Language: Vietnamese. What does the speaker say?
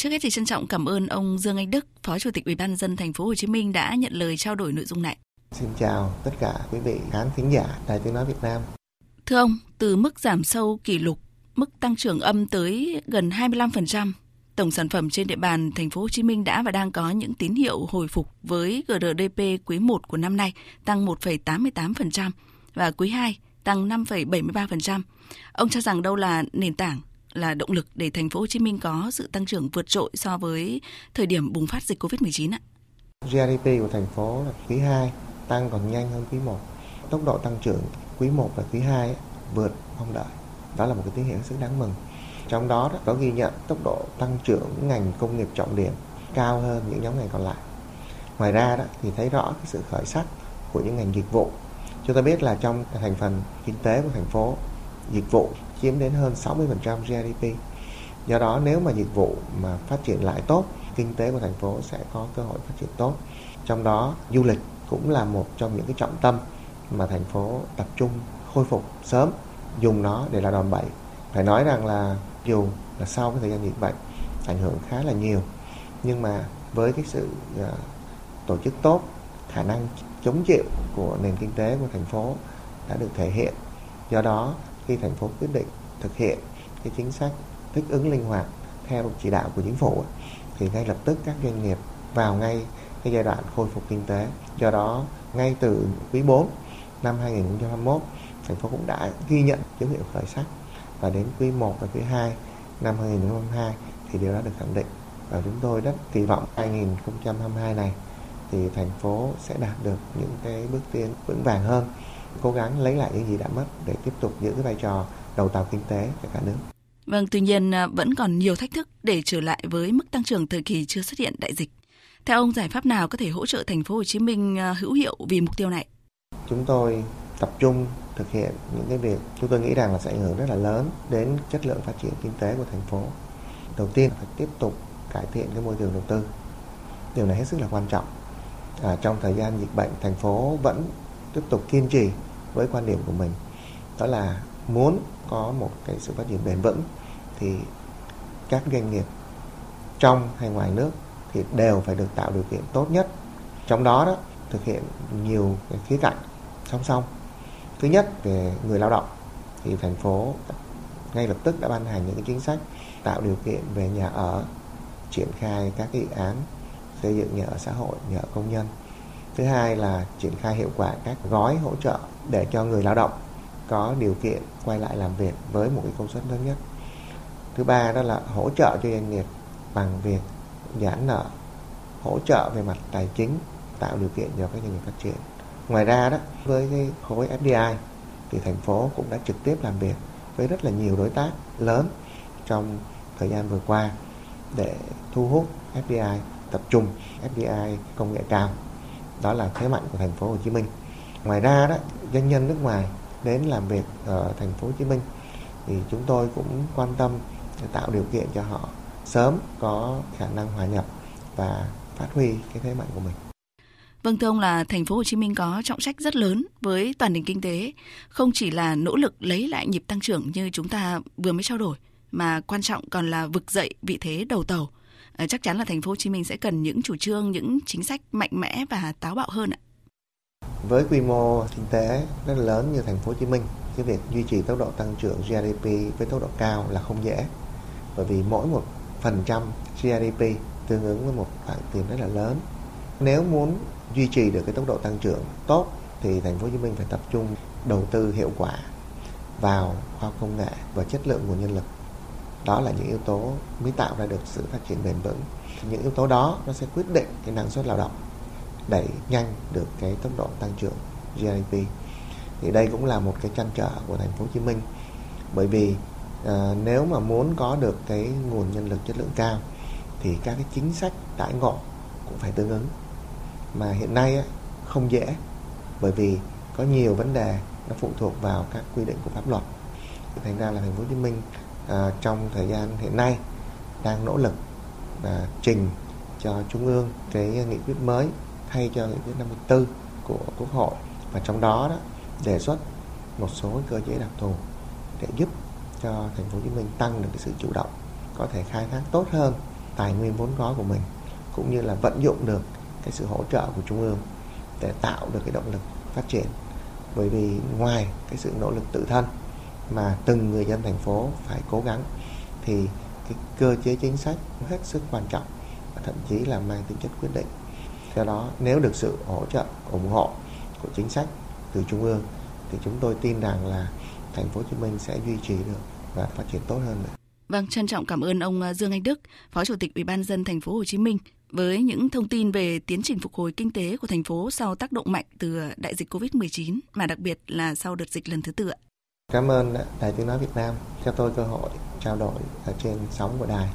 Trước hết thì trân trọng cảm ơn ông Dương Anh Đức, Phó Chủ tịch Ủy ban dân thành phố Hồ Chí Minh đã nhận lời trao đổi nội dung này. Xin chào tất cả quý vị khán thính giả Đài Tiếng nói Việt Nam. Thưa ông, từ mức giảm sâu kỷ lục, mức tăng trưởng âm tới gần 25%, tổng sản phẩm trên địa bàn thành phố Hồ Chí Minh đã và đang có những tín hiệu hồi phục với GRDP quý 1 của năm nay tăng 1,88% và quý 2 tăng 5,73%. Ông cho rằng đâu là nền tảng là động lực để thành phố Hồ Chí Minh có sự tăng trưởng vượt trội so với thời điểm bùng phát dịch Covid-19 ạ? GDP của thành phố là quý 2 tăng còn nhanh hơn quý 1. Tốc độ tăng trưởng quý 1 và quý 2 vượt mong đợi. Đó là một cái tín hiệu rất đáng mừng. Trong đó có ghi nhận tốc độ tăng trưởng ngành công nghiệp trọng điểm cao hơn những nhóm ngành còn lại. Ngoài ra đó thì thấy rõ cái sự khởi sắc của những ngành dịch vụ. Chúng ta biết là trong thành phần kinh tế của thành phố, dịch vụ chiếm đến hơn 60% GDP. Do đó nếu mà dịch vụ mà phát triển lại tốt, kinh tế của thành phố sẽ có cơ hội phát triển tốt. Trong đó du lịch cũng là một trong những cái trọng tâm mà thành phố tập trung khôi phục sớm, dùng nó để là đòn bẩy. Phải nói rằng là dù là sau cái thời gian dịch bệnh ảnh hưởng khá là nhiều, nhưng mà với cái sự uh, tổ chức tốt, khả năng chống chịu của nền kinh tế của thành phố đã được thể hiện. Do đó khi thành phố quyết định thực hiện cái chính sách thích ứng linh hoạt theo chỉ đạo của chính phủ thì ngay lập tức các doanh nghiệp vào ngay cái giai đoạn khôi phục kinh tế. Do đó, ngay từ quý 4 năm 2021 thành phố cũng đã ghi nhận dấu hiệu khởi sắc. Và đến quý 1 và quý 2 năm 2022 thì điều đó được khẳng định. Và chúng tôi rất kỳ vọng 2022 này thì thành phố sẽ đạt được những cái bước tiến vững vàng hơn cố gắng lấy lại những gì đã mất để tiếp tục giữ cái vai trò đầu tàu kinh tế cho cả nước. Vâng, tuy nhiên à, vẫn còn nhiều thách thức để trở lại với mức tăng trưởng thời kỳ chưa xuất hiện đại dịch. Theo ông, giải pháp nào có thể hỗ trợ thành phố Hồ Chí Minh à, hữu hiệu vì mục tiêu này? Chúng tôi tập trung thực hiện những cái việc chúng tôi nghĩ rằng là sẽ ảnh hưởng rất là lớn đến chất lượng phát triển kinh tế của thành phố. Đầu tiên phải tiếp tục cải thiện cái môi trường đầu tư. Điều này hết sức là quan trọng. À, trong thời gian dịch bệnh, thành phố vẫn tiếp tục kiên trì với quan điểm của mình. Đó là muốn có một cái sự phát triển bền vững thì các doanh nghiệp trong hay ngoài nước thì đều phải được tạo điều kiện tốt nhất. Trong đó đó, thực hiện nhiều cái khía cạnh song song. Thứ nhất, về người lao động, thì thành phố ngay lập tức đã ban hành những cái chính sách tạo điều kiện về nhà ở, triển khai các cái dự án xây dựng nhà ở xã hội, nhà ở công nhân thứ hai là triển khai hiệu quả các gói hỗ trợ để cho người lao động có điều kiện quay lại làm việc với một cái công suất lớn nhất. Thứ ba đó là hỗ trợ cho doanh nghiệp bằng việc giãn nợ, hỗ trợ về mặt tài chính, tạo điều kiện cho các doanh nghiệp phát triển. Ngoài ra đó, với cái khối FDI thì thành phố cũng đã trực tiếp làm việc với rất là nhiều đối tác lớn trong thời gian vừa qua để thu hút FDI tập trung FDI công nghệ cao đó là thế mạnh của thành phố Hồ Chí Minh ngoài ra đó doanh nhân nước ngoài đến làm việc ở thành phố Hồ Chí Minh thì chúng tôi cũng quan tâm để tạo điều kiện cho họ sớm có khả năng hòa nhập và phát huy cái thế mạnh của mình. Vâng thưa ông là thành phố Hồ Chí Minh có trọng trách rất lớn với toàn nền kinh tế, không chỉ là nỗ lực lấy lại nhịp tăng trưởng như chúng ta vừa mới trao đổi mà quan trọng còn là vực dậy vị thế đầu tàu. Ờ, chắc chắn là thành phố Hồ Chí Minh sẽ cần những chủ trương, những chính sách mạnh mẽ và táo bạo hơn ạ. Với quy mô kinh tế rất lớn như thành phố Hồ Chí Minh, cái việc duy trì tốc độ tăng trưởng GDP với tốc độ cao là không dễ. Bởi vì mỗi một phần trăm GDP tương ứng với một khoản tiền rất là lớn. Nếu muốn duy trì được cái tốc độ tăng trưởng tốt thì thành phố Hồ Chí Minh phải tập trung đầu tư hiệu quả vào khoa học công nghệ và chất lượng nguồn nhân lực. Đó là những yếu tố mới tạo ra được sự phát triển bền vững. Những yếu tố đó nó sẽ quyết định cái năng suất lao động đẩy nhanh được cái tốc độ tăng trưởng GDP thì đây cũng là một cái trăn trở của thành phố Hồ Chí Minh. Bởi vì à, nếu mà muốn có được cái nguồn nhân lực chất lượng cao thì các cái chính sách đãi ngộ cũng phải tương ứng. Mà hiện nay á, không dễ bởi vì có nhiều vấn đề nó phụ thuộc vào các quy định của pháp luật. Thành ra là thành phố Hồ Chí Minh à, trong thời gian hiện nay đang nỗ lực à, trình cho trung ương cái nghị quyết mới thay cho nghị quyết 54 của Quốc hội. Và trong đó đó đề xuất một số cơ chế đặc thù để giúp cho thành phố Hồ Chí Minh tăng được cái sự chủ động có thể khai thác tốt hơn tài nguyên vốn có của mình cũng như là vận dụng được cái sự hỗ trợ của trung ương để tạo được cái động lực phát triển. Bởi vì ngoài cái sự nỗ lực tự thân mà từng người dân thành phố phải cố gắng thì cái cơ chế chính sách hết sức quan trọng và thậm chí là mang tính chất quyết định do đó nếu được sự hỗ trợ ủng hộ của chính sách từ trung ương thì chúng tôi tin rằng là thành phố Hồ Chí Minh sẽ duy trì được và phát triển tốt hơn nữa. Vâng, trân trọng cảm ơn ông ờ, Dương Anh Đức, Phó Chủ tịch Ủy ban dân thành phố Hồ Chí Minh với những thông tin về tiến trình phục hồi kinh tế của thành phố sau tác động mạnh từ đại dịch Covid-19 mà đặc biệt là sau đợt dịch lần thứ tư. Cảm ơn ờ, Đài Tiếng nói Việt Nam cho tôi cơ hội trao đổi ở trên sóng của đài.